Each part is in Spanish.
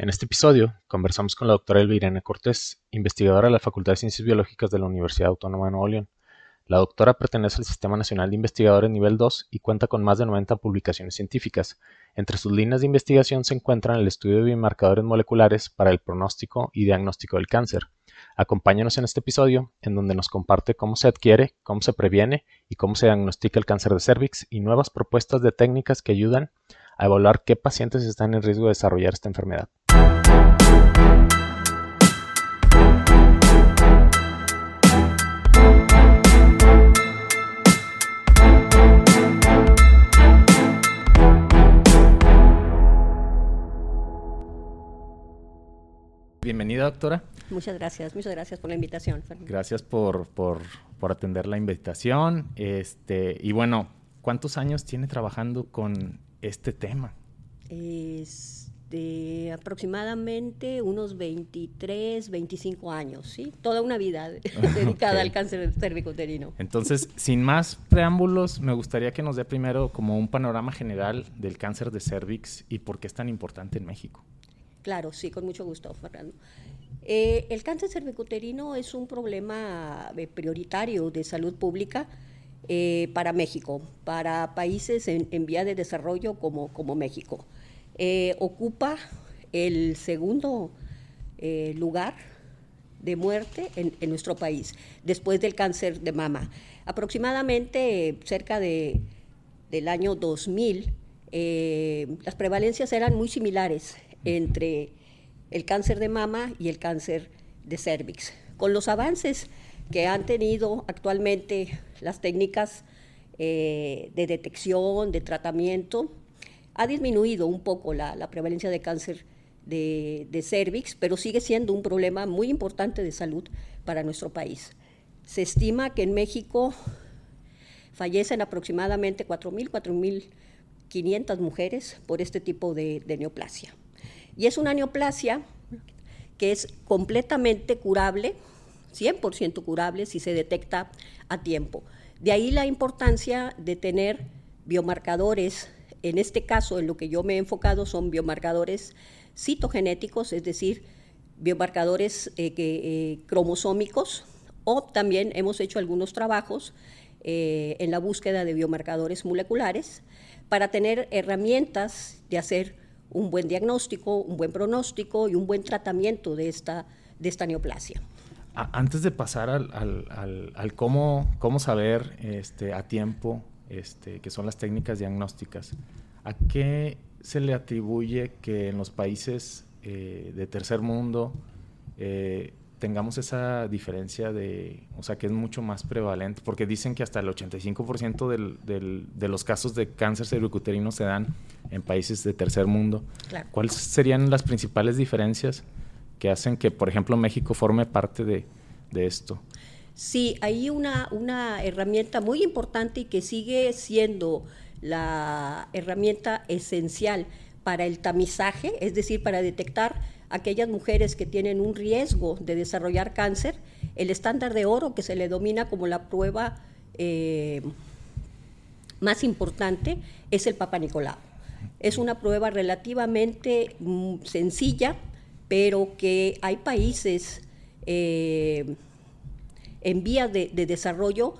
En este episodio conversamos con la doctora Elvirene Cortés, investigadora de la Facultad de Ciencias Biológicas de la Universidad Autónoma de Nuevo León. La doctora pertenece al Sistema Nacional de Investigadores Nivel 2 y cuenta con más de 90 publicaciones científicas. Entre sus líneas de investigación se encuentran el estudio de biomarcadores moleculares para el pronóstico y diagnóstico del cáncer. Acompáñanos en este episodio, en donde nos comparte cómo se adquiere, cómo se previene y cómo se diagnostica el cáncer de cervix y nuevas propuestas de técnicas que ayudan a evaluar qué pacientes están en riesgo de desarrollar esta enfermedad. Bienvenida, doctora. Muchas gracias, muchas gracias por la invitación. Gracias por, por, por, atender la invitación. Este, y bueno, ¿cuántos años tiene trabajando con este tema? Este, aproximadamente unos 23, 25 años, ¿sí? Toda una vida dedicada al cáncer cervicuterino. Entonces, sin más preámbulos, me gustaría que nos dé primero como un panorama general del cáncer de cervix y por qué es tan importante en México. Claro, sí, con mucho gusto, Fernando. Eh, el cáncer cervicuterino es un problema eh, prioritario de salud pública eh, para México, para países en, vía de desarrollo como, México. ocupa el segundo lugar de muerte en, en, nuestro país, después del cáncer de mama. Aproximadamente cerca de, del año 2000, las prevalencias eran muy similares entre el cáncer de mama y el cáncer de cervix. Con los avances que han tenido actualmente las técnicas eh, de detección, de tratamiento, ha disminuido un poco la, prevalencia de cáncer de, de, cervix, pero sigue siendo un problema muy importante de salud para nuestro país. Se estima que en México fallecen aproximadamente 4.000, 4.500 mujeres por este tipo de neoplasia. Y es una neoplasia que es completamente curable, 100% curable si se detecta a tiempo. De ahí la importancia de tener biomarcadores, en este caso en lo que yo me he enfocado son biomarcadores citogenéticos, es decir, biomarcadores eh, eh, cromosómicos, o también hemos hecho algunos trabajos eh, en la búsqueda de biomarcadores moleculares para tener herramientas de hacer un buen diagnóstico, un buen pronóstico y un buen tratamiento de esta, de esta neoplasia. Antes de pasar al, cómo, cómo, saber este, a tiempo, este, que son las técnicas diagnósticas, ¿a qué se le atribuye que en los países eh, de tercer mundo eh, tengamos esa diferencia de, o sea, que es mucho más prevalente, porque dicen que hasta el 85% del, del, de los casos de cáncer cervicuterino se dan en países de tercer mundo. ¿Cuáles serían las principales diferencias que hacen que, por ejemplo, México forme parte de, de esto? Sí, hay una, una herramienta muy importante y que sigue siendo la herramienta esencial para el tamizaje, es decir, para detectar aquellas mujeres que tienen un riesgo de desarrollar cáncer, el estándar de oro que se le domina como la prueba eh, más importante es el Papa Nicolau. Es una prueba relativamente mm, sencilla, pero que hay países eh, en vías de, desarrollo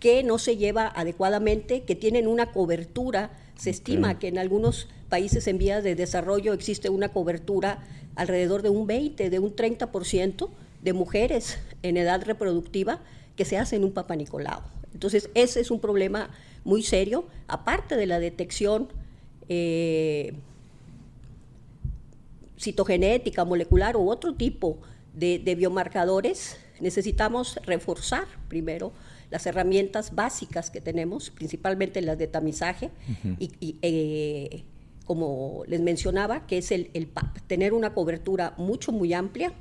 que no se lleva adecuadamente, que tienen una cobertura. Se estima que en algunos países en vías de desarrollo existe una cobertura alrededor de un 20, de un 30% de mujeres en edad reproductiva que se hacen un Papa Entonces, ese es un problema muy serio, aparte de la detección eh, citogenética, molecular u otro tipo de, biomarcadores, necesitamos reforzar primero las herramientas básicas que tenemos, principalmente las de tamizaje, y, eh, como les mencionaba, que es el, PAP, tener una cobertura mucho, muy amplia,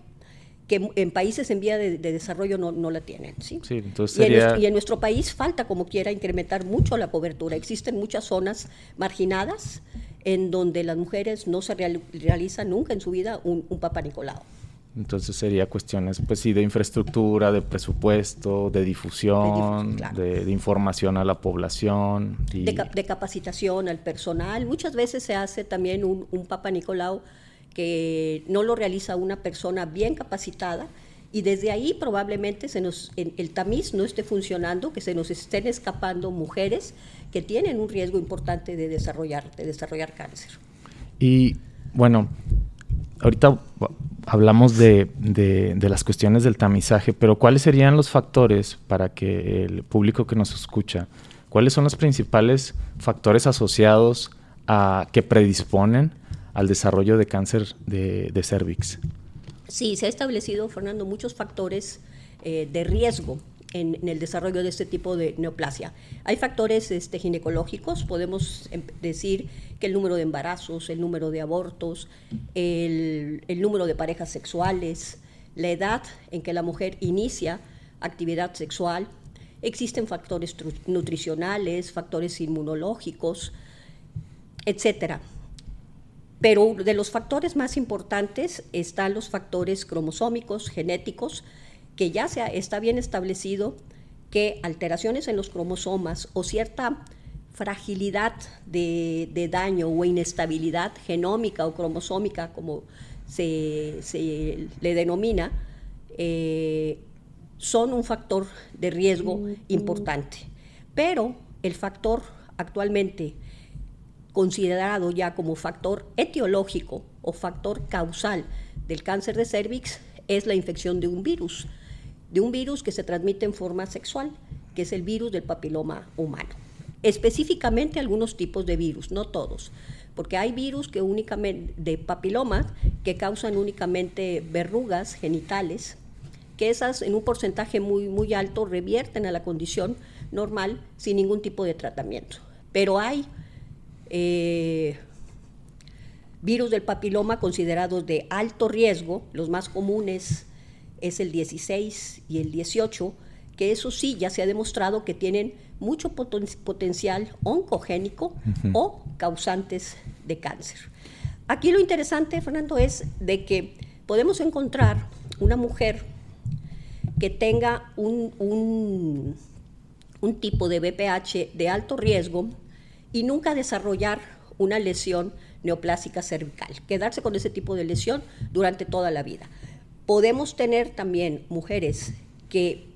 que en países en vía de, desarrollo no, la tienen. ¿sí? entonces y, en nuestro, país falta, como quiera, incrementar mucho la cobertura. Existen muchas zonas marginadas en donde las mujeres no se realizan nunca en su vida un, un Papa Nicolau. Entonces sería cuestiones, pues sí, de infraestructura, de presupuesto, de difusión, de, información a la población. De, capacitación al personal. Muchas veces se hace también un, un Papa Nicolau que no lo realiza una persona bien capacitada y desde ahí probablemente se nos, el tamiz no esté funcionando, que se nos estén escapando mujeres que tienen un riesgo importante de desarrollar, de desarrollar cáncer. Y bueno, ahorita hablamos de, de, las cuestiones del tamizaje, pero ¿cuáles serían los factores para que el público que nos escucha, cuáles son los principales factores asociados a que predisponen al desarrollo de cáncer de, de cervix? Sí, se ha establecido, Fernando, muchos factores eh, de riesgo en, el desarrollo de este tipo de neoplasia. Hay factores este, ginecológicos, podemos em, decir que el número de embarazos, el número de abortos, el, número de parejas sexuales, la edad en que la mujer inicia actividad sexual, existen factores nutricionales, factores inmunológicos, etcétera. Pero de los factores más importantes están los factores cromosómicos, genéticos, que ya se está bien establecido que alteraciones en los cromosomas o cierta fragilidad de, daño o inestabilidad genómica o cromosómica, como se, le denomina, eh, son un factor de riesgo importante. Pero el factor actualmente considerado ya como factor etiológico o factor causal del cáncer de cervix es la infección de un virus de un virus que se transmite en forma sexual, que es el virus del papiloma humano. Específicamente algunos tipos de virus, no todos, porque hay virus que únicamente de papilomas que causan únicamente verrugas genitales, que esas en un porcentaje muy muy alto revierten a la condición normal sin ningún tipo de tratamiento. Pero hay eh, virus del papiloma considerados de alto riesgo, los más comunes es el 16 y el 18, que eso sí ya se ha demostrado que tienen mucho potencial oncogénico o causantes de cáncer. Aquí lo interesante, Fernando, es de que podemos encontrar una mujer que tenga un, un, un tipo de BPH de alto riesgo y nunca desarrollar una lesión neoplásica cervical, quedarse con ese tipo de lesión durante toda la vida. Podemos tener también mujeres que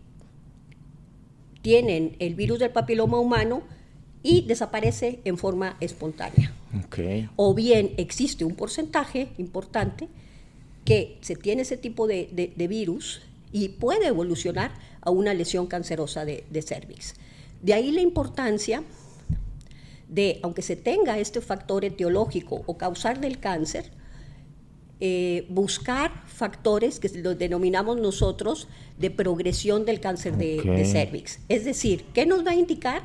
tienen el virus del papiloma humano y desaparece en forma espontánea. O bien existe un porcentaje importante que se tiene ese tipo de, virus y puede evolucionar a una lesión cancerosa de, de cervix. De ahí la importancia de, aunque se tenga este factor etiológico o causar del cáncer, eh, buscar factores que lo denominamos nosotros de progresión del cáncer de, cervix. Es decir, ¿qué nos va a indicar?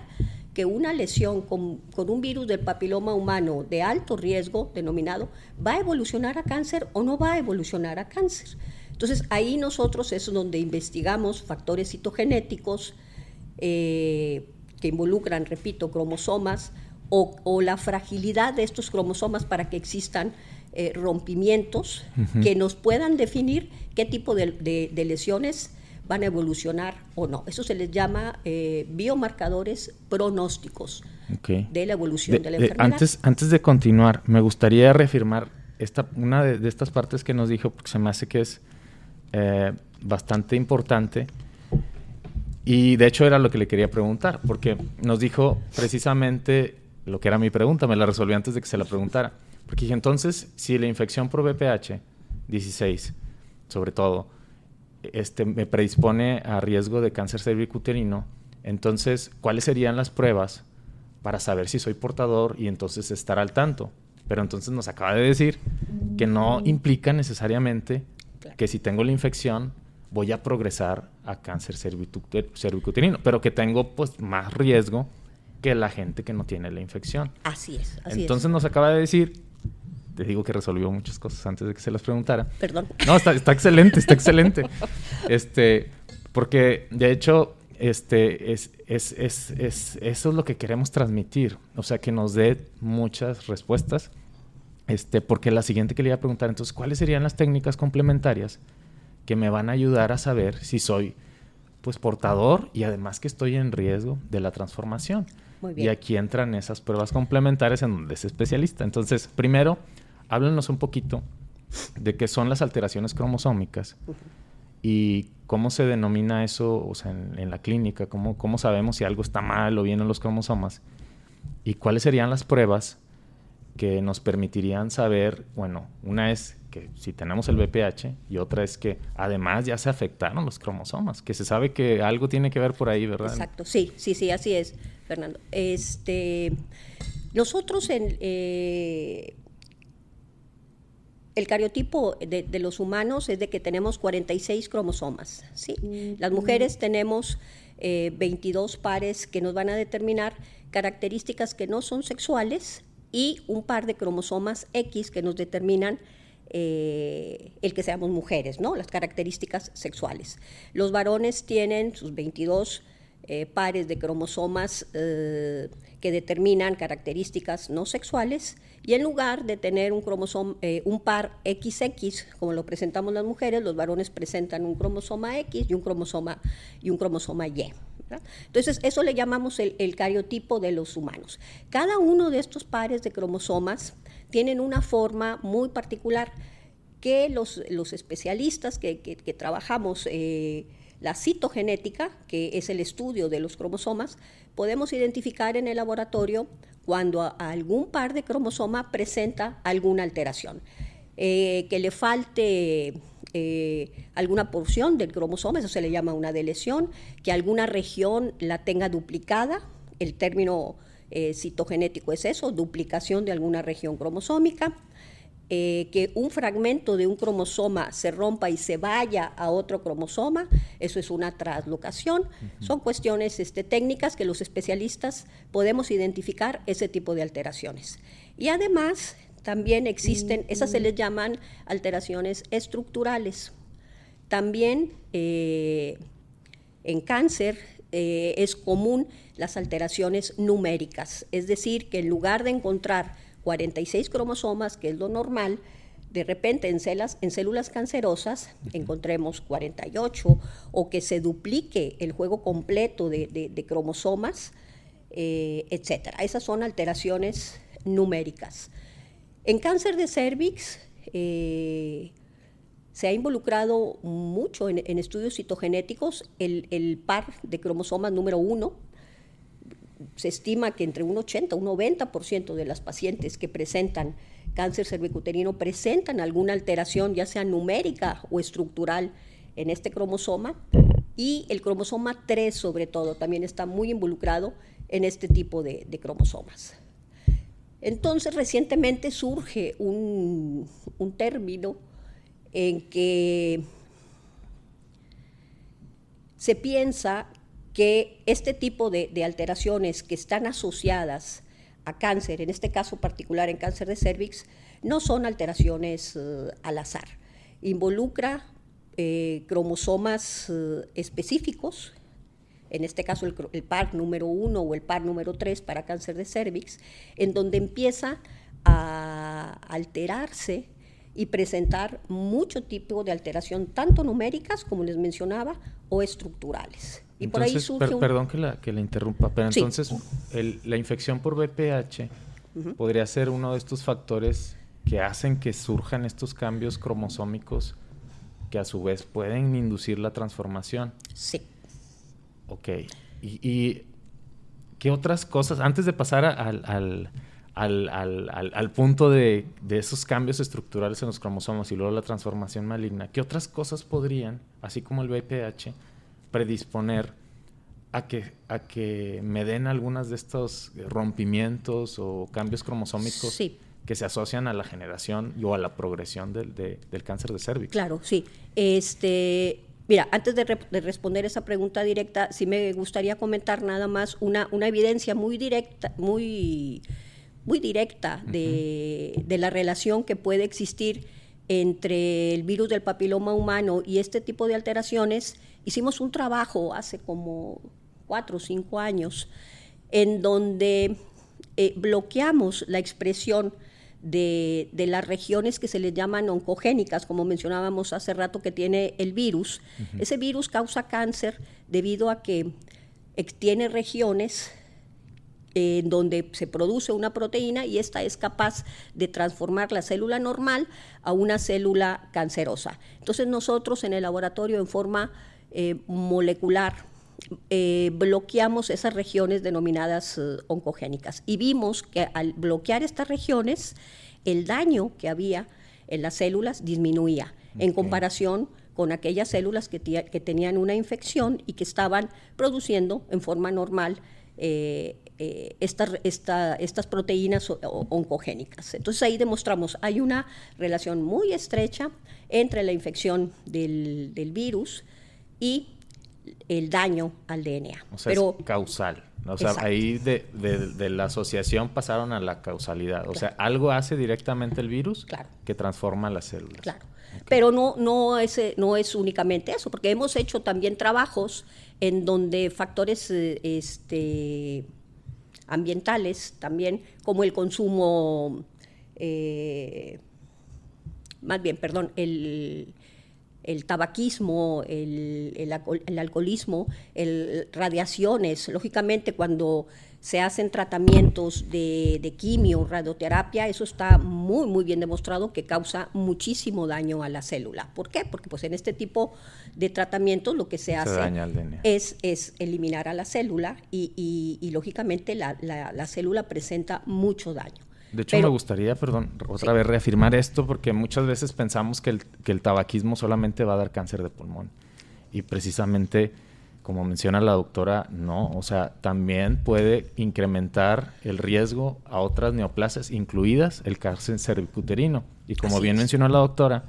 Que una lesión con, un virus del papiloma humano de alto riesgo, denominado, va a evolucionar a cáncer o no va a evolucionar a cáncer. Entonces, ahí nosotros es donde investigamos factores citogenéticos eh, que involucran, repito, cromosomas o, o, la fragilidad de estos cromosomas para que existan eh, rompimientos que nos puedan definir qué tipo de, lesiones van a evolucionar o no. Eso se les llama eh, biomarcadores pronósticos de la evolución de, la enfermedad. Antes, antes de continuar, me gustaría reafirmar esta, una de, estas partes que nos dijo, porque se me hace que es eh, bastante importante. Y de hecho era lo que le quería preguntar, porque nos dijo precisamente lo que era mi pregunta, me la resolví antes de que se la preguntara porque dije, entonces, si la infección por VPH 16, sobre todo, este, me predispone a riesgo de cáncer cervicuterino, entonces, ¿cuáles serían las pruebas para saber si soy portador y entonces estar al tanto? Pero entonces nos acaba de decir que no implica necesariamente que si tengo la infección voy a progresar a cáncer cervicuterino, pero que tengo pues más riesgo que la gente que no tiene la infección. Así es. Así entonces nos acaba de decir te digo que resolvió muchas cosas antes de que se las preguntara. Perdón. No, está, excelente, está excelente. Este, porque de hecho, este, es, es, es, es, eso es lo que queremos transmitir. O sea, que nos dé muchas respuestas. Este, porque la siguiente que le iba a preguntar, entonces, ¿cuáles serían las técnicas complementarias que me van a ayudar a saber si soy pues portador y además que estoy en riesgo de la transformación? Muy bien. Y aquí entran esas pruebas complementarias en donde es especialista. Entonces, primero, háblanos un poquito de qué son las alteraciones cromosómicas y cómo se denomina eso o sea, en, la clínica, cómo, cómo sabemos si algo está mal o bien en los cromosomas y cuáles serían las pruebas que nos permitirían saber, bueno, una es que si tenemos el BPH y otra es que además ya se afectaron los cromosomas, que se sabe que algo tiene que ver por ahí, ¿verdad? Exacto, sí, sí, sí, así es, Fernando. Este, nosotros en... Eh, el cariotipo de, los humanos es de que tenemos 46 cromosomas. ¿sí? Las mujeres tenemos 22 eh, pares que nos van a determinar características que no son sexuales y un par de cromosomas X que nos determinan eh, el que seamos mujeres, ¿no? las características sexuales. Los varones tienen sus 22 eh, pares de cromosomas eh, que determinan características no sexuales y en lugar de tener un, cromosoma, eh, un par XX, como lo presentamos las mujeres, los varones presentan un cromosoma X y un cromosoma, y, un cromosoma y. Entonces, eso le llamamos el, el, cariotipo de los humanos. Cada uno de estos pares de cromosomas tienen una forma muy particular que los, los especialistas que, que, que trabajamos la citogenética, que es el estudio de los cromosomas, podemos identificar en el laboratorio cuando algún par de cromosoma presenta alguna alteración. Eh, que le falte eh, alguna porción del cromosoma, eso se le llama una delesión, que alguna región la tenga duplicada, el término eh, citogenético es eso, duplicación de alguna región cromosómica, eh, que un fragmento de un cromosoma se rompa y se vaya a otro cromosoma, eso es una traslocación. Son cuestiones este, técnicas que los especialistas podemos identificar ese tipo de alteraciones. Y además también existen, esas se les llaman alteraciones estructurales. También eh, en cáncer eh, es común las alteraciones numéricas, es decir, que en lugar de encontrar 46 cromosomas, que es lo normal, de repente en, células, en células cancerosas encontremos 48 o que se duplique el juego completo de, cromosomas, eh, etc. Esas son alteraciones numéricas. En cáncer de cervix eh, se ha involucrado mucho en, estudios citogenéticos el, el, par de cromosomas número uno, se estima que entre un 80 un 90% de las pacientes que presentan cáncer cervicuterino presentan alguna alteración, ya sea numérica o estructural, en este cromosoma. Y el cromosoma 3, sobre todo, también está muy involucrado en este tipo de, cromosomas. Entonces, recientemente surge un, un término en que se piensa que este tipo de, alteraciones que están asociadas a cáncer, en este caso particular en cáncer de cervix, no son alteraciones eh, al azar. Involucra eh, cromosomas eh, específicos, en este caso el, par número 1 o el par número 3 para cáncer de cervix, en donde empieza a alterarse y presentar mucho tipo de alteración, tanto numéricas, como les mencionaba, o estructurales. Y por ahí surge Perdón que la, que la interrumpa, pero entonces la infección por VPH podría ser uno de estos factores que hacen que surjan estos cambios cromosómicos que a su vez pueden inducir la transformación. Sí. Ok. ¿Y, qué otras cosas, antes de pasar al, al, al, al punto de, de, esos cambios estructurales en los cromosomas y luego la transformación maligna, qué otras cosas podrían, así como el VPH, predisponer a que, a que me den algunas de estos rompimientos o cambios cromosómicos que se asocian a la generación o a la progresión del, del cáncer de cervix. Claro, sí. Este, mira, antes de, responder esa pregunta directa, sí me gustaría comentar nada más una, una evidencia muy directa, muy, muy directa de, de la relación que puede existir entre el virus del papiloma humano y este tipo de alteraciones hicimos un trabajo hace como cuatro o cinco años en donde eh, bloqueamos la expresión de, las regiones que se les llaman oncogénicas, como mencionábamos hace rato que tiene el virus. Ese virus causa cáncer debido a que tiene regiones en donde se produce una proteína y esta es capaz de transformar la célula normal a una célula cancerosa. Entonces nosotros en el laboratorio en forma eh, molecular eh, bloqueamos esas regiones denominadas eh, oncogénicas y vimos que al bloquear estas regiones el daño que había en las células disminuía en comparación con aquellas células que, que, tenían una infección y que estaban produciendo en forma normal eh, estas, estas proteínas oncogénicas. Entonces ahí demostramos, hay una relación muy estrecha entre la infección del, virus y el daño al DNA. O sea, Pero, es causal. O sea, ahí de, la asociación pasaron a la causalidad. O sea, algo hace directamente el virus que transforma las células. Claro. Pero no, no, es, no es únicamente eso, porque hemos hecho también trabajos en donde factores eh, este, ambientales también, como el consumo, eh, más bien, perdón, el, el tabaquismo, el, el, alcoholismo, el, radiaciones. Lógicamente, cuando se hacen tratamientos de, de, quimio, radioterapia, eso está muy, muy bien demostrado que causa muchísimo daño a la célula. ¿Por qué? Porque pues en este tipo de tratamientos lo que se, hace es, es, eliminar a la célula y, y, lógicamente la, la, célula presenta mucho daño. De hecho, me gustaría, perdón, otra vez reafirmar esto porque muchas veces pensamos que el, que el tabaquismo solamente va a dar cáncer de pulmón. Y precisamente como menciona la doctora, no, o sea, también puede incrementar el riesgo a otras neoplasias, incluidas el cáncer cervicuterino. Y como bien mencionó la doctora,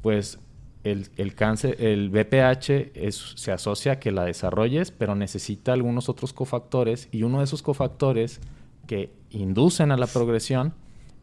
pues el, cáncer, el BPH se asocia a que la desarrolles, pero necesita algunos otros cofactores y uno de esos cofactores que inducen a la progresión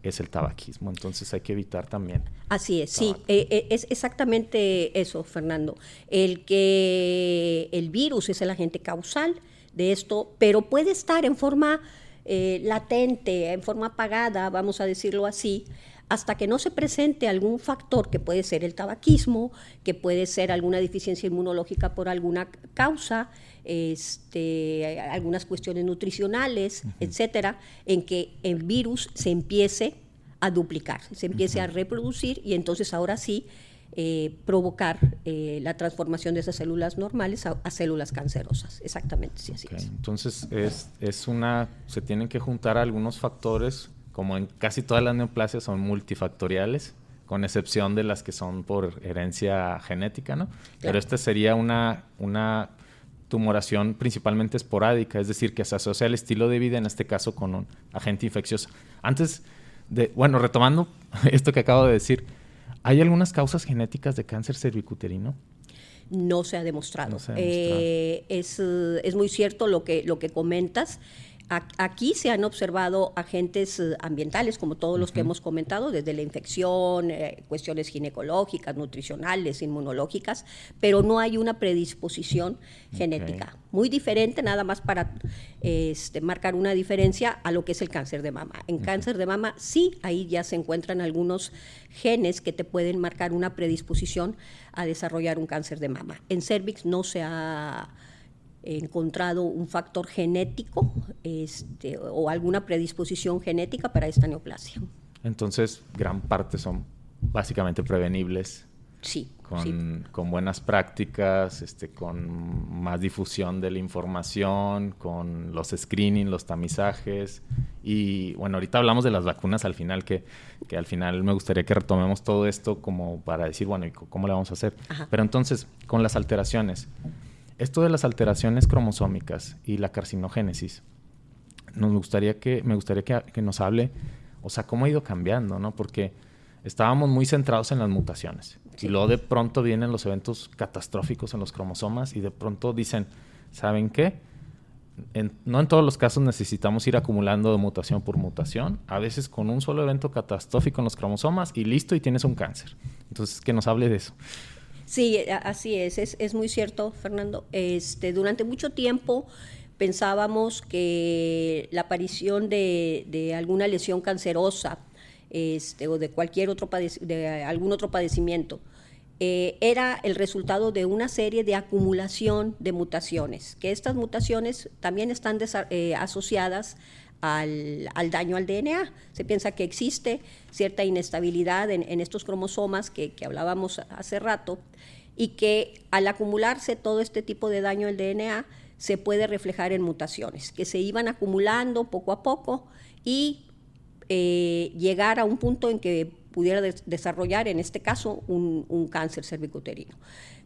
es el tabaquismo. Entonces hay que evitar también. Así es, sí, eh, eh, es exactamente eso, Fernando. El que el virus es el agente causal de esto, pero puede estar en forma eh, latente, en forma apagada, vamos a decirlo así, hasta que no se presente algún factor que puede ser el tabaquismo, que puede ser alguna deficiencia inmunológica por alguna causa, este, algunas cuestiones nutricionales, etcétera, en que el virus se empiece a duplicar, se empiece a reproducir y entonces ahora sí eh, provocar eh, la transformación de esas células normales a, células cancerosas. Exactamente, sí, así es. Entonces es, es una, se tienen que juntar algunos factores, como en casi todas las neoplasias son multifactoriales, con excepción de las que son por herencia genética, ¿no? Pero esta sería una, una tumoración principalmente esporádica, es decir, que se asocia al estilo de vida, en este caso con un agente infeccioso. Antes de, bueno, retomando esto que acabo de decir, ¿hay algunas causas genéticas de cáncer cervicuterino? No se ha demostrado. Eh, es, es, muy cierto lo que, lo que comentas. Aquí se han observado agentes eh, ambientales, como todos los que hemos comentado, desde la infección, eh, cuestiones ginecológicas, nutricionales, inmunológicas, pero no hay una predisposición genética. Muy diferente, nada más para este, marcar una diferencia a lo que es el cáncer de mama. En cáncer de mama, sí, ahí ya se encuentran algunos genes que te pueden marcar una predisposición a desarrollar un cáncer de mama. En cervix no se ha encontrado un factor genético este, o alguna predisposición genética para esta neoplasia. Entonces, gran parte son básicamente prevenibles. Sí con, con, buenas prácticas, este, con más difusión de la información, con los screening, los tamizajes. Y bueno, ahorita hablamos de las vacunas al final, que, que al final me gustaría que retomemos todo esto como para decir, bueno, ¿y cómo le vamos a hacer? Pero entonces, con las alteraciones, esto de las alteraciones cromosómicas y la carcinogénesis, nos gustaría que, me gustaría que, nos hable, o sea, cómo ha ido cambiando, ¿no? Porque estábamos muy centrados en las mutaciones. Y luego de pronto vienen los eventos catastróficos en los cromosomas y de pronto dicen, ¿saben qué? no en todos los casos necesitamos ir acumulando mutación por mutación. A veces con un solo evento catastrófico en los cromosomas y listo y tienes un cáncer. Entonces, que nos hable de eso. Sí, así es. Es, muy cierto, Fernando. Este, durante mucho tiempo pensábamos que la aparición de, de alguna lesión cancerosa este, o de cualquier otro de algún otro padecimiento eh, era el resultado de una serie de acumulación de mutaciones, que estas mutaciones también están eh, asociadas al, daño al DNA. Se piensa que existe cierta inestabilidad en, estos cromosomas que, hablábamos hace rato y que al acumularse todo este tipo de daño al DNA se puede reflejar en mutaciones, que se iban acumulando poco a poco y eh, llegar a un punto en que pudiera desarrollar, en este caso, un, cáncer cervicuterino.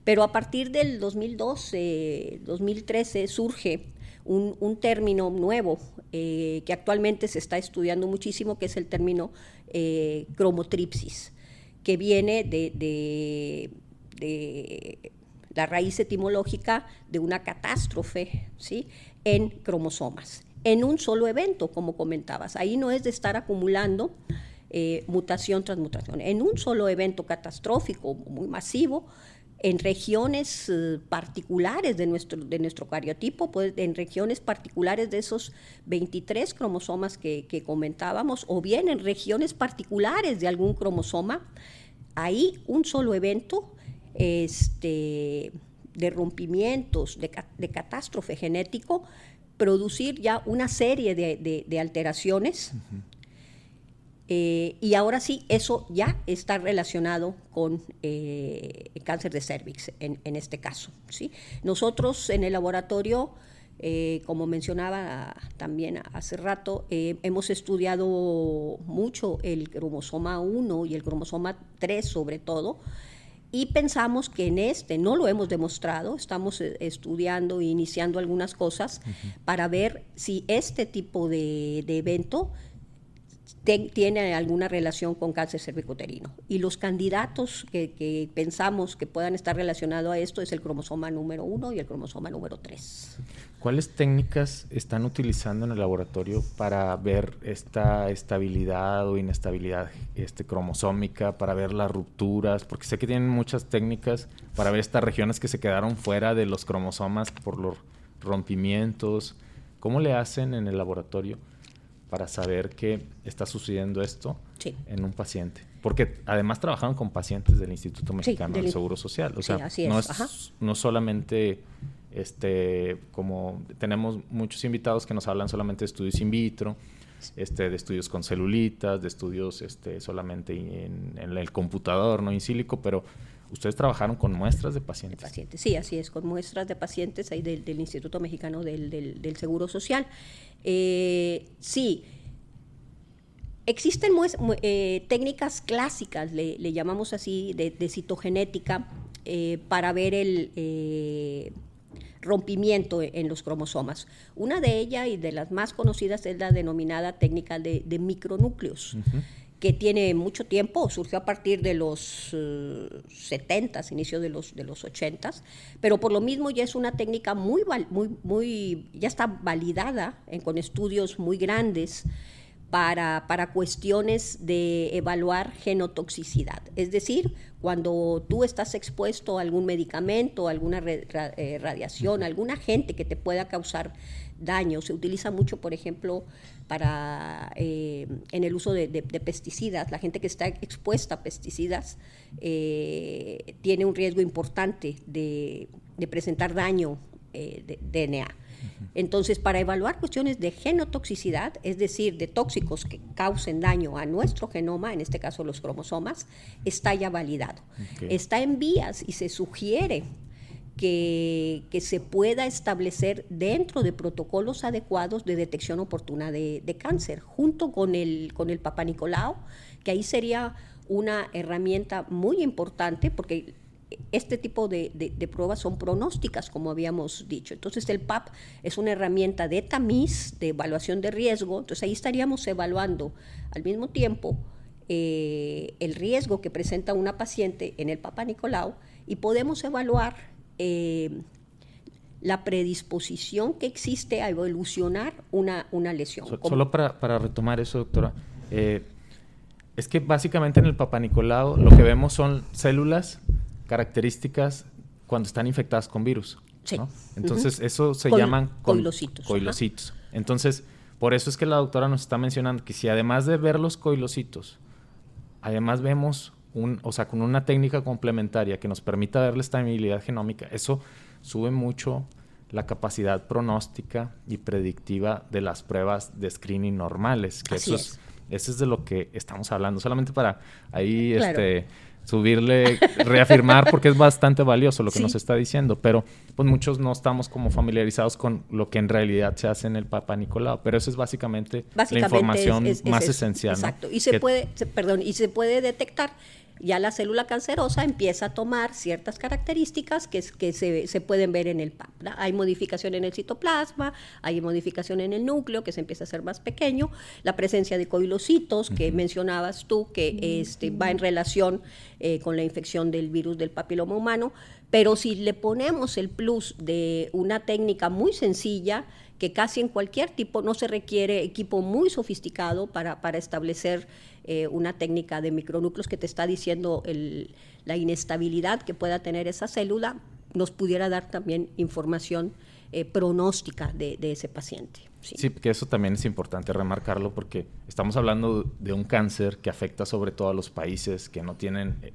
Pero a partir del 2012, 2013 surge un, término nuevo eh, que actualmente se está estudiando muchísimo, que es el término eh, cromotripsis, que viene de, la raíz etimológica de una catástrofe ¿sí? en cromosomas, en un solo evento, como comentabas. Ahí no es de estar acumulando eh, mutación tras mutación. En un solo evento catastrófico muy masivo, en regiones eh, particulares de nuestro, de nuestro cariotipo, pues, en regiones particulares de esos 23 cromosomas que, comentábamos, o bien en regiones particulares de algún cromosoma, ahí un solo evento este, de rompimientos, de, catástrofe genético, producir ya una serie de, alteraciones. Eh, y ahora sí, eso ya está relacionado con eh, cáncer de cervix en, este caso. ¿sí? Nosotros en el laboratorio, eh, como mencionaba también hace rato, hemos estudiado mucho el cromosoma 1 y el cromosoma 3 sobre todo. Y pensamos que en este, no lo hemos demostrado, estamos estudiando e iniciando algunas cosas para ver si este tipo de, de evento tiene alguna relación con cáncer cervicuterino. Y los candidatos que, pensamos que puedan estar relacionados a esto es el cromosoma número 1 y el cromosoma número 3. ¿Cuáles técnicas están utilizando en el laboratorio para ver esta estabilidad o inestabilidad este, cromosómica, para ver las rupturas? Porque sé que tienen muchas técnicas para ver estas regiones que se quedaron fuera de los cromosomas por los rompimientos. ¿Cómo le hacen en el laboratorio? Para saber que está sucediendo esto en un paciente. Porque además trabajaron con pacientes del Instituto Mexicano del, Seguro Social. O sea, no, es, no solamente este, como tenemos muchos invitados que nos hablan solamente de estudios in vitro, este, de estudios con celulitas, de estudios este, solamente en, el computador, no in sílico, pero ustedes trabajaron con muestras de pacientes. pacientes, sí, así es, con muestras de pacientes ahí del, Instituto Mexicano del, del Seguro Social. Eh, sí, existen eh, técnicas clásicas, le, llamamos así, de, citogenética, eh, para ver el rompimiento en los cromosomas. Una de ellas y de las más conocidas es la denominada técnica de, micronúcleos que tiene mucho tiempo, surgió a partir de los 70, uh, inicio de los, de los 80, pero por lo mismo ya es una técnica muy, muy, muy ya está validada con estudios muy grandes para, para cuestiones de evaluar genotoxicidad. Es decir, cuando tú estás expuesto a algún medicamento, alguna eh, radiación, algún agente que te pueda causar daño, se utiliza mucho, por ejemplo, para, eh, en el uso de, pesticidas. La gente que está expuesta a pesticidas eh, tiene un riesgo importante de, presentar daño eh, de DNA. Entonces, para evaluar cuestiones de genotoxicidad, es decir, de tóxicos que causen daño a nuestro genoma, en este caso los cromosomas, está ya validado. Está en vías y se sugiere que, se pueda establecer dentro de protocolos adecuados de detección oportuna de, cáncer, junto con el, con el Papa Nicolau, que ahí sería una herramienta muy importante porque este tipo de, pruebas son pronósticas, como habíamos dicho. Entonces el PAP es una herramienta de tamiz, de evaluación de riesgo. Entonces ahí estaríamos evaluando al mismo tiempo eh, el riesgo que presenta una paciente en el Papa Nicolau y podemos evaluar eh, la predisposición que existe a evolucionar una, una lesión. solo para, retomar eso, doctora, eh, es que básicamente en el Papa Nicolau lo que vemos son células características cuando están infectadas con virus. Entonces, eso se llaman coilocitos. Entonces, por eso es que la doctora nos está mencionando que si además de ver los coilocitos, además vemos un, o sea, con una técnica complementaria que nos permita darle estabilidad genómica, eso sube mucho la capacidad pronóstica y predictiva de las pruebas de screening normales, que eso es. Eso es de lo que estamos hablando, solamente para ahí este subirle, reafirmar, porque es bastante valioso lo que nos está diciendo, pero pues muchos no estamos como familiarizados con lo que en realidad se hace en el Papa Nicolau, pero eso es básicamente, la información más esencial. Exacto, y se puede, perdón, y se puede detectar ya la célula cancerosa empieza a tomar ciertas características que, que se, pueden ver en el PAP. Hay modificación en el citoplasma, hay modificación en el núcleo que se empieza a ser más pequeño, la presencia de coilocitos que mencionabas tú, que este, va en relación eh, con la infección del virus del papiloma humano, pero si le ponemos el plus de una técnica muy sencilla, que casi en cualquier tipo no se requiere equipo muy sofisticado para, para establecer eh, una técnica de micronúcleos que te está diciendo la inestabilidad que pueda tener esa célula, nos pudiera dar también información eh, pronóstica de, ese paciente. Sí. sí, que eso también es importante remarcarlo porque estamos hablando de un cáncer que afecta sobre todo a los países que no tienen eh,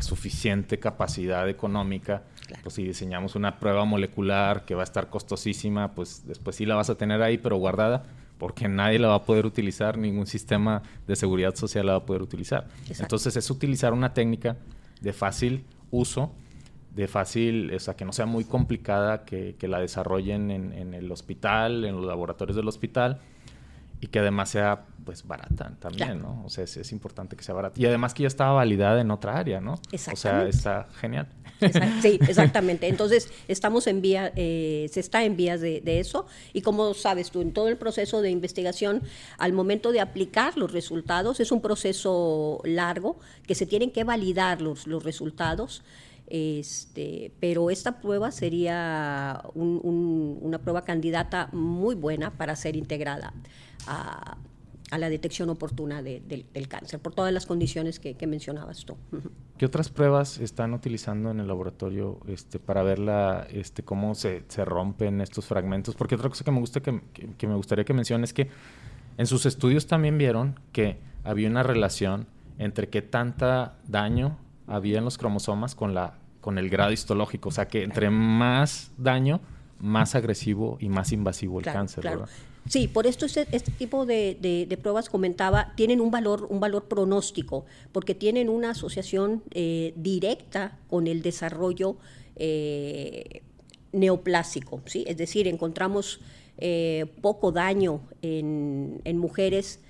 suficiente capacidad económica. Pues si diseñamos una prueba molecular que va a estar costosísima, pues después sí la vas a tener ahí, pero guardada porque nadie la va a poder utilizar, ningún sistema de seguridad social la va a poder utilizar. Entonces es utilizar una técnica de fácil uso, de fácil, o sea, que no sea muy complicada, que, la desarrollen en, en, el hospital, en los laboratorios del hospital, y que además sea pues barata también, ¿no? O sea, es, importante que sea barata. Y además que ya estaba validada en otra área, ¿no? O sea, está genial. sí, exactamente. Entonces, estamos en vía, eh, se está en vías de, eso. Y como sabes tú, en todo el proceso de investigación, al momento de aplicar los resultados, es un proceso largo, que se tienen que validar los, los resultados. Este, pero esta prueba sería una prueba candidata muy buena para ser integrada a, la detección oportuna del cáncer, por todas las condiciones que, mencionabas tú. ¿Qué otras pruebas están utilizando en el laboratorio este, para ver este, cómo se, rompen estos fragmentos? Porque otra cosa que me, gusta que, me gustaría que menciones es que en sus estudios también vieron que había una relación entre qué tanta daño había en los cromosomas con, la, con el grado histológico. O sea, que entre más daño, más agresivo y más invasivo el cáncer. ¿verdad? Sí, por esto este, este tipo de, pruebas comentaba, tienen un valor, un valor pronóstico, porque tienen una asociación eh, directa con el desarrollo eh, neoplásico, ¿sí? es decir, encontramos eh, poco daño en, en, mujeres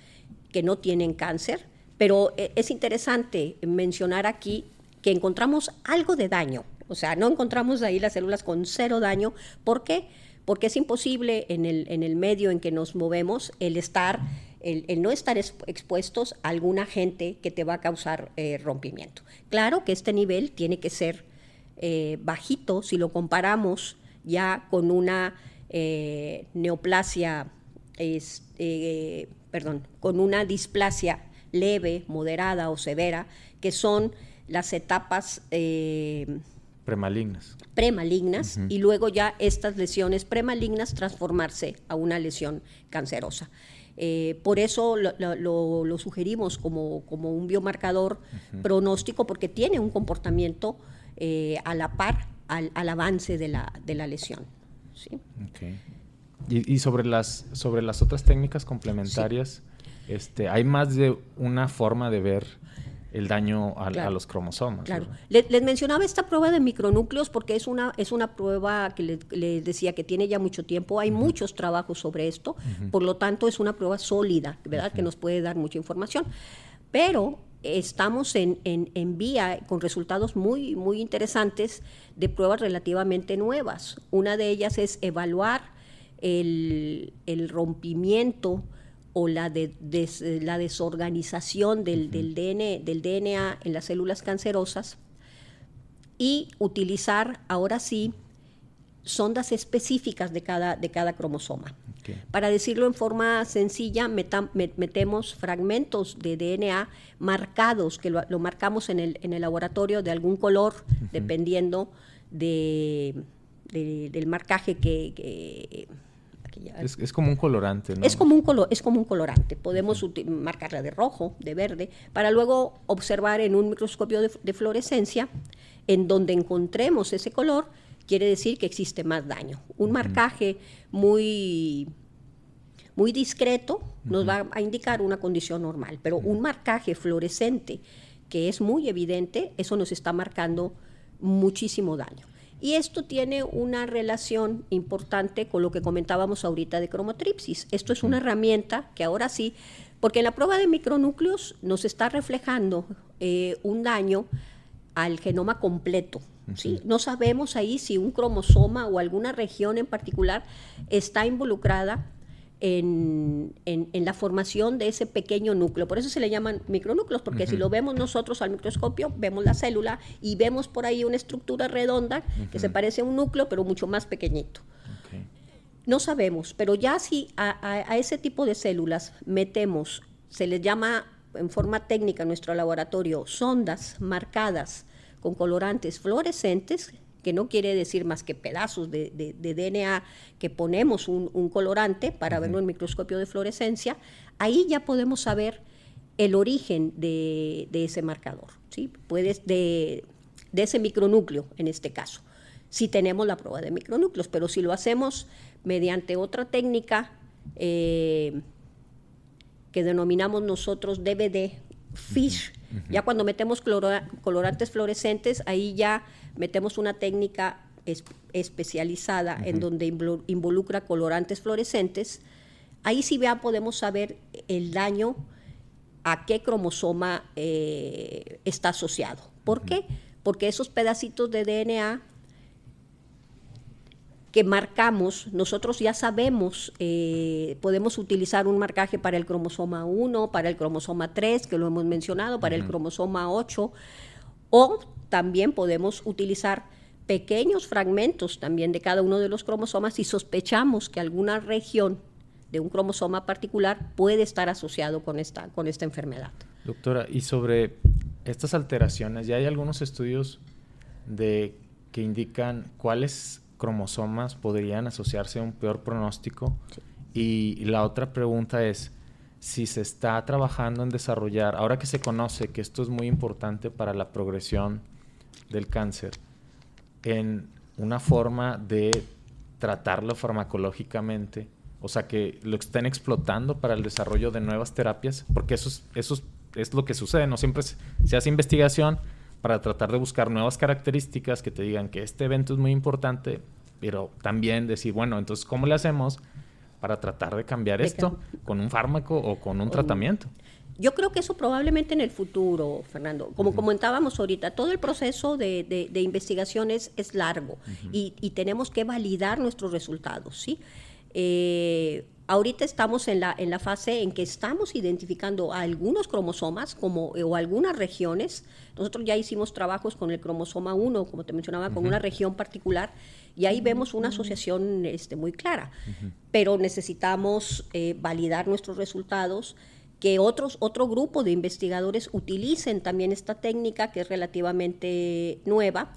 que no tienen cáncer, pero es interesante mencionar aquí que encontramos algo de daño, o sea, no encontramos ahí las células con cero daño, ¿por qué? porque es imposible en el, en el medio en que nos movemos el estar, el, no estar expuestos a algún agente que te va a causar eh, rompimiento. Claro que este nivel tiene que ser eh, bajito si lo comparamos ya con una eh, neoplasia, perdón, con una displasia leve, moderada o severa, que son las etapas Premalignas. Premalignas y luego ya estas lesiones premalignas transformarse a una lesión cancerosa. Eh, por eso lo, sugerimos como, como, un biomarcador pronóstico porque tiene un comportamiento eh, a la par al, avance de la, de la lesión. ¿sí? Y, sobre, las, sobre las otras técnicas complementarias, este, ¿hay más de una forma de ver el daño a, los cromosomas. Claro. Les, mencionaba esta prueba de micronúcleos porque es una, es una prueba que les decía que tiene ya mucho tiempo, hay muchos trabajos sobre esto, por lo tanto es una prueba sólida, ¿verdad? Que nos puede dar mucha información. Pero estamos en, en, vía con resultados muy, muy interesantes de pruebas relativamente nuevas. Una de ellas es evaluar el, el rompimiento o la, de, la desorganización del, del, del DNA en las células cancerosas y utilizar ahora sí sondas específicas de cada, de cada cromosoma. Para decirlo en forma sencilla, metemos fragmentos de DNA marcados, que lo, marcamos en el, en el, laboratorio de algún color, dependiendo de, del marcaje que es, como un colorante, ¿no? Es como un, es como un colorante. Podemos marcarla de rojo, de verde, para luego observar en un microscopio de, fluorescencia, en donde encontremos ese color, quiere decir que existe más daño. Un marcaje muy muy discreto nos va a indicar una condición normal, pero un marcaje fluorescente que es muy evidente, eso nos está marcando muchísimo daño. Y esto tiene una relación importante con lo que comentábamos ahorita de cromotripsis. Esto es una herramienta que ahora sí, porque en la prueba de micronúcleos nos está reflejando eh, un daño al genoma completo. ¿sí? No sabemos ahí si un cromosoma o alguna región en particular está involucrada en, la formación de ese pequeño núcleo. Por eso se le llaman micronúcleos, porque si lo vemos nosotros al microscopio, vemos la célula y vemos por ahí una estructura redonda que se parece a un núcleo, pero mucho más pequeñito. No sabemos, pero ya si a, ese tipo de células metemos, se les llama en forma técnica en nuestro laboratorio sondas marcadas con colorantes fluorescentes, que no quiere decir más que pedazos de, DNA que ponemos un, colorante para verlo en microscopio de fluorescencia, ahí ya podemos saber el origen de, ese marcador, ¿sí? Puedes de, ese micronúcleo en este caso, si tenemos la prueba de micronúcleos, pero si lo hacemos mediante otra técnica eh, que denominamos nosotros DVD, FISH, ya cuando metemos colorantes fluorescentes, ahí ya metemos una técnica especializada en donde involucra colorantes fluorescentes. Ahí sí ya podemos saber el daño a qué cromosoma eh, está asociado. ¿Por qué? Porque esos pedacitos de DNA que marcamos, nosotros ya sabemos, eh, podemos utilizar un marcaje para el cromosoma 1, para el cromosoma 3, que lo hemos mencionado, para el cromosoma 8, o también podemos utilizar pequeños fragmentos también de cada uno de los cromosomas si sospechamos que alguna región de un cromosoma particular puede estar asociado con esta, con esta enfermedad. Doctora, y sobre estas alteraciones, ya hay algunos estudios de que indican cuáles cromosomas podrían asociarse a un peor pronóstico. Y, la otra pregunta es si se está trabajando en desarrollar, ahora que se conoce que esto es muy importante para la progresión del cáncer, en una forma de tratarlo farmacológicamente, o sea, que lo estén explotando para el desarrollo de nuevas terapias, porque eso es, eso es, lo que sucede, no siempre se hace investigación, para tratar de buscar nuevas características que te digan que este evento es muy importante, pero también decir, bueno, entonces, ¿cómo le hacemos para tratar de cambiar esto con un fármaco o con un tratamiento? Yo creo que eso probablemente en el futuro, Fernando. Como comentábamos ahorita, todo el proceso de, investigación es, largo y, y, tenemos que validar nuestros resultados, ¿sí? Eh, ahorita estamos en la, en la fase en que estamos identificando algunos cromosomas como, eh, o algunas regiones. Nosotros ya hicimos trabajos con el cromosoma 1, como te mencionaba, con una región particular, y ahí vemos una asociación este, muy clara. Pero necesitamos eh, validar nuestros resultados que otros, otro grupo de investigadores utilicen también esta técnica que es relativamente nueva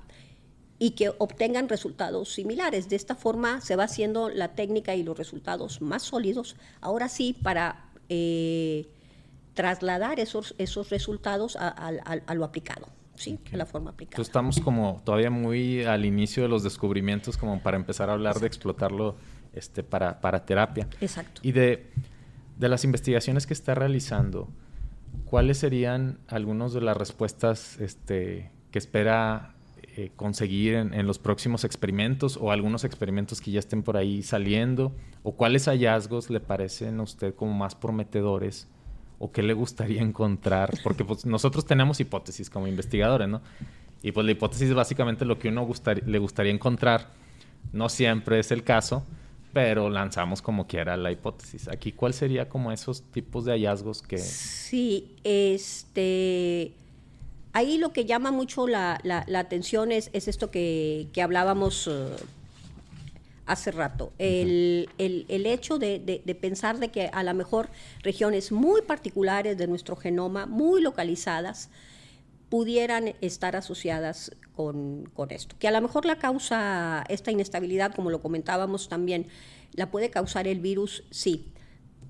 y que obtengan resultados similares. De esta forma se va haciendo la técnica y los resultados más sólidos, ahora sí, para eh, trasladar esos, esos resultados a, lo aplicado. Sí, a la forma aplicada. Entonces estamos como todavía muy al inicio de los descubrimientos como para empezar a hablar de explotarlo este, para, para terapia. Exacto. Y de, de las investigaciones que está realizando, ¿cuáles serían algunas de las respuestas este, que espera eh, conseguir en, los próximos experimentos o algunos experimentos que ya estén por ahí saliendo? ¿O cuáles hallazgos le parecen a usted como más prometedores? ¿O qué le gustaría encontrar? Porque pues, nosotros tenemos hipótesis como investigadores, ¿no? Y pues la hipótesis es básicamente lo que uno le gustaría encontrar. No siempre es el caso, pero lanzamos como quiera la hipótesis. Aquí, ¿cuál sería como esos tipos de hallazgos que...? Sí, este ahí lo que llama mucho la, atención es, esto que, hablábamos eh, hace rato, el, hecho de, pensar de que a lo mejor regiones muy particulares de nuestro genoma, muy localizadas, pudieran estar asociadas con, esto. Que a lo mejor la causa, esta inestabilidad, como lo comentábamos también, la puede causar el virus, sí,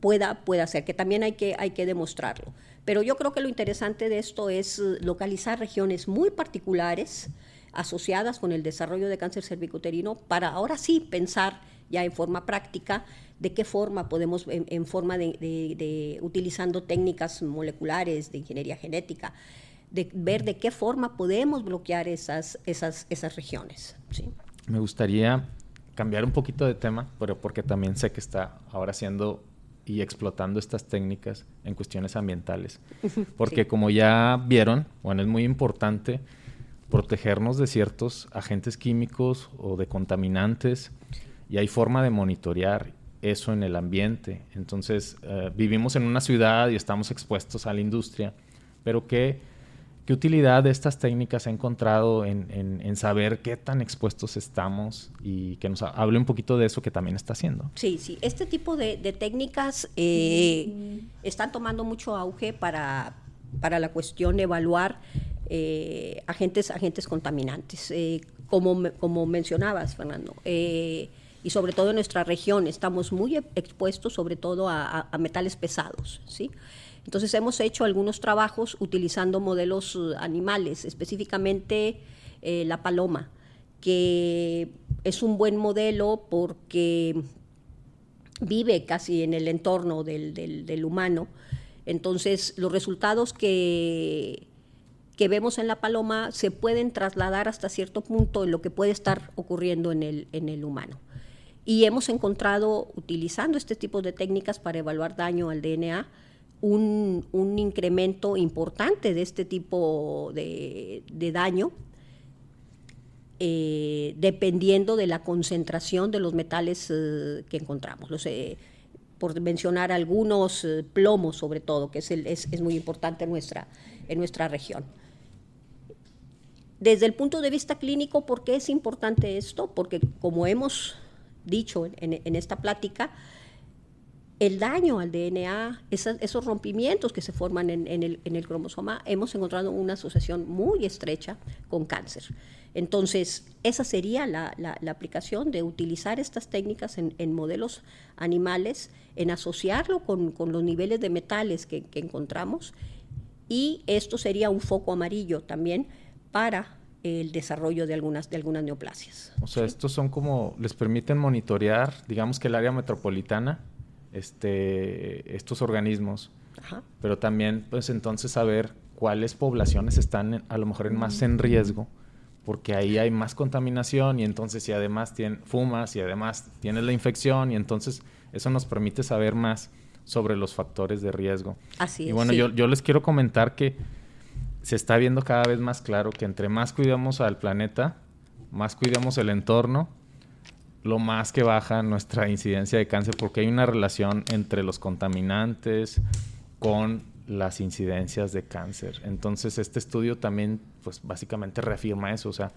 pueda, pueda ser, que también hay que, hay que demostrarlo. Pero yo creo que lo interesante de esto es localizar regiones muy particulares asociadas con el desarrollo de cáncer cervicuterino para ahora sí pensar ya en forma práctica de qué forma podemos, en, forma de, utilizando técnicas moleculares de ingeniería genética, de ver de qué forma podemos bloquear esas, esas, esas regiones. ¿sí? Me gustaría cambiar un poquito de tema, pero porque también sé que está ahora haciendo y explotando estas técnicas en cuestiones ambientales. Porque como ya vieron, bueno, es muy importante protegernos de ciertos agentes químicos o de contaminantes y hay forma de monitorear eso en el ambiente. Entonces, eh, vivimos en una ciudad y estamos expuestos a la industria, pero ¿qué, qué utilidad de estas técnicas ha encontrado en, saber qué tan expuestos estamos y que nos hable un poquito de eso que también está haciendo? Sí, sí, este tipo de, técnicas eh, están tomando mucho auge para, para la cuestión de evaluar eh, agentes, agentes contaminantes. como, como mencionabas, Fernando, y sobre todo en nuestra región estamos muy expuestos sobre todo a, metales pesados, ¿sí? Entonces hemos hecho algunos trabajos utilizando modelos uh, animales, específicamente eh, la paloma, que es un buen modelo porque vive casi en el entorno del, del, humano. Entonces los resultados que, que vemos en la paloma se pueden trasladar hasta cierto punto en lo que puede estar ocurriendo en el, en el humano. Y hemos encontrado, utilizando este tipo de técnicas para evaluar daño al DNA, un, incremento importante de este tipo de, daño, eh, dependiendo de la concentración de los metales eh, que encontramos. por mencionar algunos, eh, plomos sobre todo, que es, es, muy importante en nuestra, en nuestra región. Desde el punto de vista clínico, ¿por qué es importante esto? Porque como hemos dicho en, esta plática, el daño al DNA, esos rompimientos que se forman en, el, cromosoma, hemos encontrado una asociación muy estrecha con cáncer. Entonces, esa sería la, aplicación de utilizar estas técnicas en, modelos animales, en asociarlo con, los niveles de metales que encontramos, y esto sería un foco amarillo también para el desarrollo de algunas, de algunas neoplasias. O sea, estos son como, les permiten monitorear, digamos que el área metropolitana, este, estos organismos, pero también pues entonces saber cuáles poblaciones están a lo mejor en más en riesgo, porque ahí hay más contaminación y entonces si además tien, fumas y además tienes la infección y entonces eso nos permite saber más sobre los factores de riesgo. Así es. Y bueno, yo, yo les quiero comentar que se está viendo cada vez más claro que entre más cuidamos al planeta, más cuidamos el entorno, lo más que baja nuestra incidencia de cáncer, porque hay una relación entre los contaminantes con las incidencias de cáncer. Entonces, este estudio también, pues básicamente reafirma eso, o sea,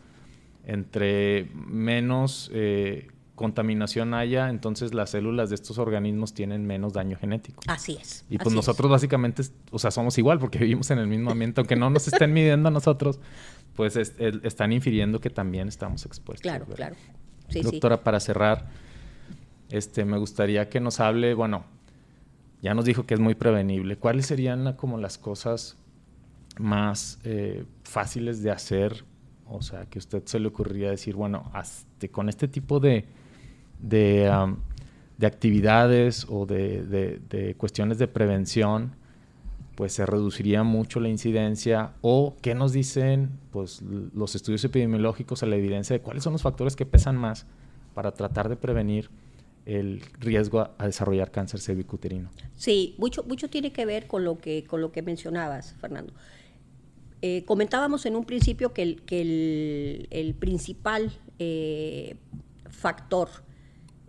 entre menos eh, contaminación haya, entonces las células de estos organismos tienen menos daño genético. Así es. Y pues nosotros básicamente, o sea, somos igual porque vivimos en el mismo ambiente, aunque no nos estén midiendo a nosotros, pues están infiriendo que también estamos expuestos. Claro, claro. Doctora, para cerrar, este, me gustaría que nos hable, bueno, ya nos dijo que es muy prevenible. ¿Cuáles serían como las cosas más eh, fáciles de hacer? O sea, que usted se le ocurriría decir, bueno, hasta con este tipo de de, actividades o de, cuestiones de prevención, pues se reduciría mucho la incidencia o qué nos dicen pues los estudios epidemiológicos a la evidencia de cuáles son los factores que pesan más para tratar de prevenir el riesgo a, desarrollar cáncer cervicuterino. Sí, mucho, mucho tiene que ver con lo que, con lo que mencionabas, Fernando. Eh, comentábamos en un principio que el, que el, principal eh, factor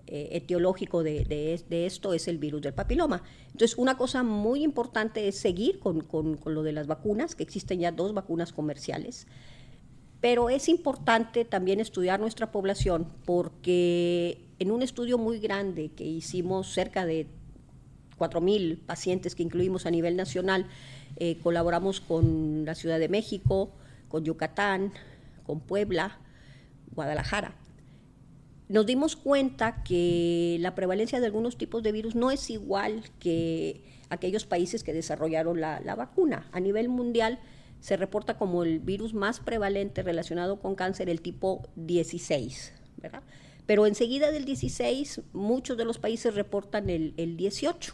eh, etiológico de, esto es el virus del papiloma. Entonces, una cosa muy importante es seguir con, lo de las vacunas, que existen ya dos vacunas comerciales, pero es importante también estudiar nuestra población porque en un estudio muy grande que hicimos cerca de 4.000 pacientes que incluimos a nivel nacional, eh, colaboramos con la Ciudad de México, con Yucatán, con Puebla, Guadalajara. Nos dimos cuenta que la prevalencia de algunos tipos de virus no es igual que aquellos países que desarrollaron la, vacuna. A nivel mundial se reporta como el virus más prevalente relacionado con cáncer el tipo 16, ¿verdad? Pero enseguida del 16, muchos de los países reportan el, el 18.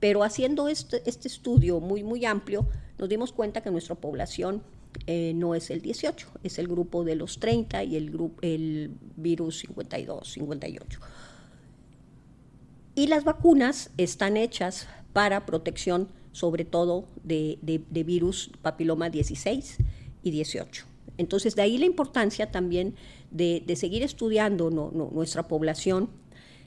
Pero haciendo este, este, estudio muy, muy amplio, nos dimos cuenta que nuestra población eh, no es el 18, es el grupo de los 30 y el, grupo, el virus 52, 58. Y las vacunas están hechas para protección sobre todo de, de, virus papiloma 16 y 18. Entonces, de ahí la importancia también de, de seguir estudiando nuestra población,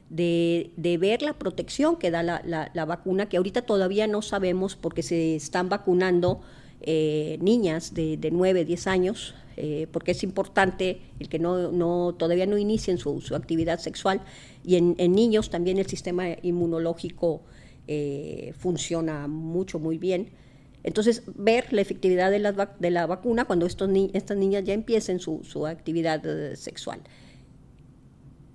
de, de, ver la protección que da la, la, la, vacuna, que ahorita todavía no sabemos porque se están vacunando eh, niñas de, de 9, 10 años, eh, porque es importante el que no, no todavía no inicien su, su actividad sexual, y en, niños también el sistema inmunológico eh, funciona mucho, muy bien. Entonces, ver la efectividad de la, de la vacuna cuando estos ni estas niñas ya empiecen su, su actividad uh, sexual.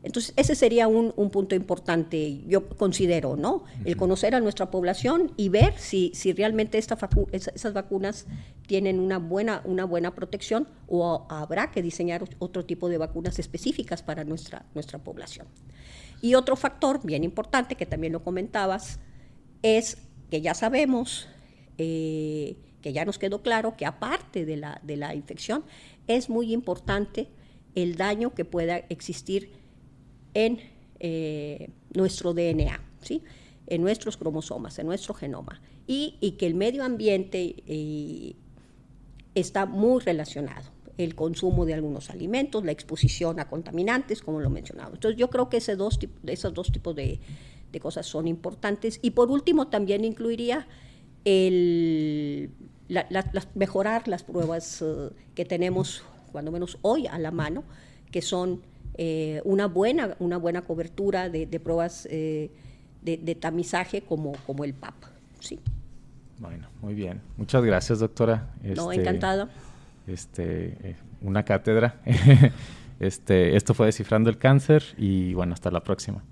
Entonces, ese sería un, un, punto importante, yo considero, ¿no? El conocer a nuestra población y ver si, si realmente esta vacu esas vacunas tienen una buena, una buena protección o habrá que diseñar otro tipo de vacunas específicas para nuestra, nuestra población. Y otro factor bien importante, que también lo comentabas, es que ya sabemos, eh, que ya nos quedó claro que aparte de la, de la infección, es muy importante el daño que pueda existir en eh, nuestro DNA, ¿sí? en nuestros cromosomas, en nuestro genoma, y, que el medio ambiente eh, está muy relacionado el consumo de algunos alimentos, la exposición a contaminantes, como lo mencionaba. Entonces yo creo que esos dos tipos de, cosas son importantes. Y por último, también incluiría el, la, mejorar las pruebas uh, que tenemos, cuando menos hoy, a la mano, que son eh, una, buena, una buena cobertura de, de pruebas eh, de, de, tamizaje como, como el PAP. Sí. Bueno, muy bien. Muchas gracias, doctora. Este, no, encantada. Este, eh, una cátedra. este, esto fue Descifrando el Cáncer y bueno, hasta la próxima.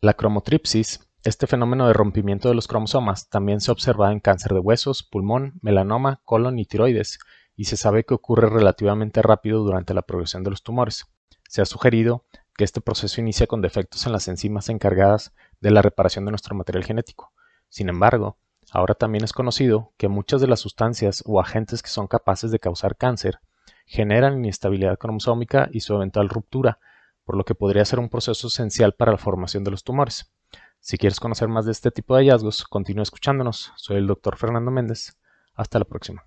La cromotripsis, este fenómeno de rompimiento de los cromosomas, también se observa en cáncer de huesos, pulmón, melanoma, colon y tiroides, y se sabe que ocurre relativamente rápido durante la progresión de los tumores. Se ha sugerido que este proceso inicia con defectos en las enzimas encargadas de la reparación de nuestro material genético. Sin embargo, ahora también es conocido que muchas de las sustancias o agentes que son capaces de causar cáncer generan inestabilidad cromosómica y su eventual ruptura, por lo que podría ser un proceso esencial para la formación de los tumores. Si quieres conocer más de este tipo de hallazgos, continúa escuchándonos. Soy el Dr. Fernando Méndez. Hasta la próxima.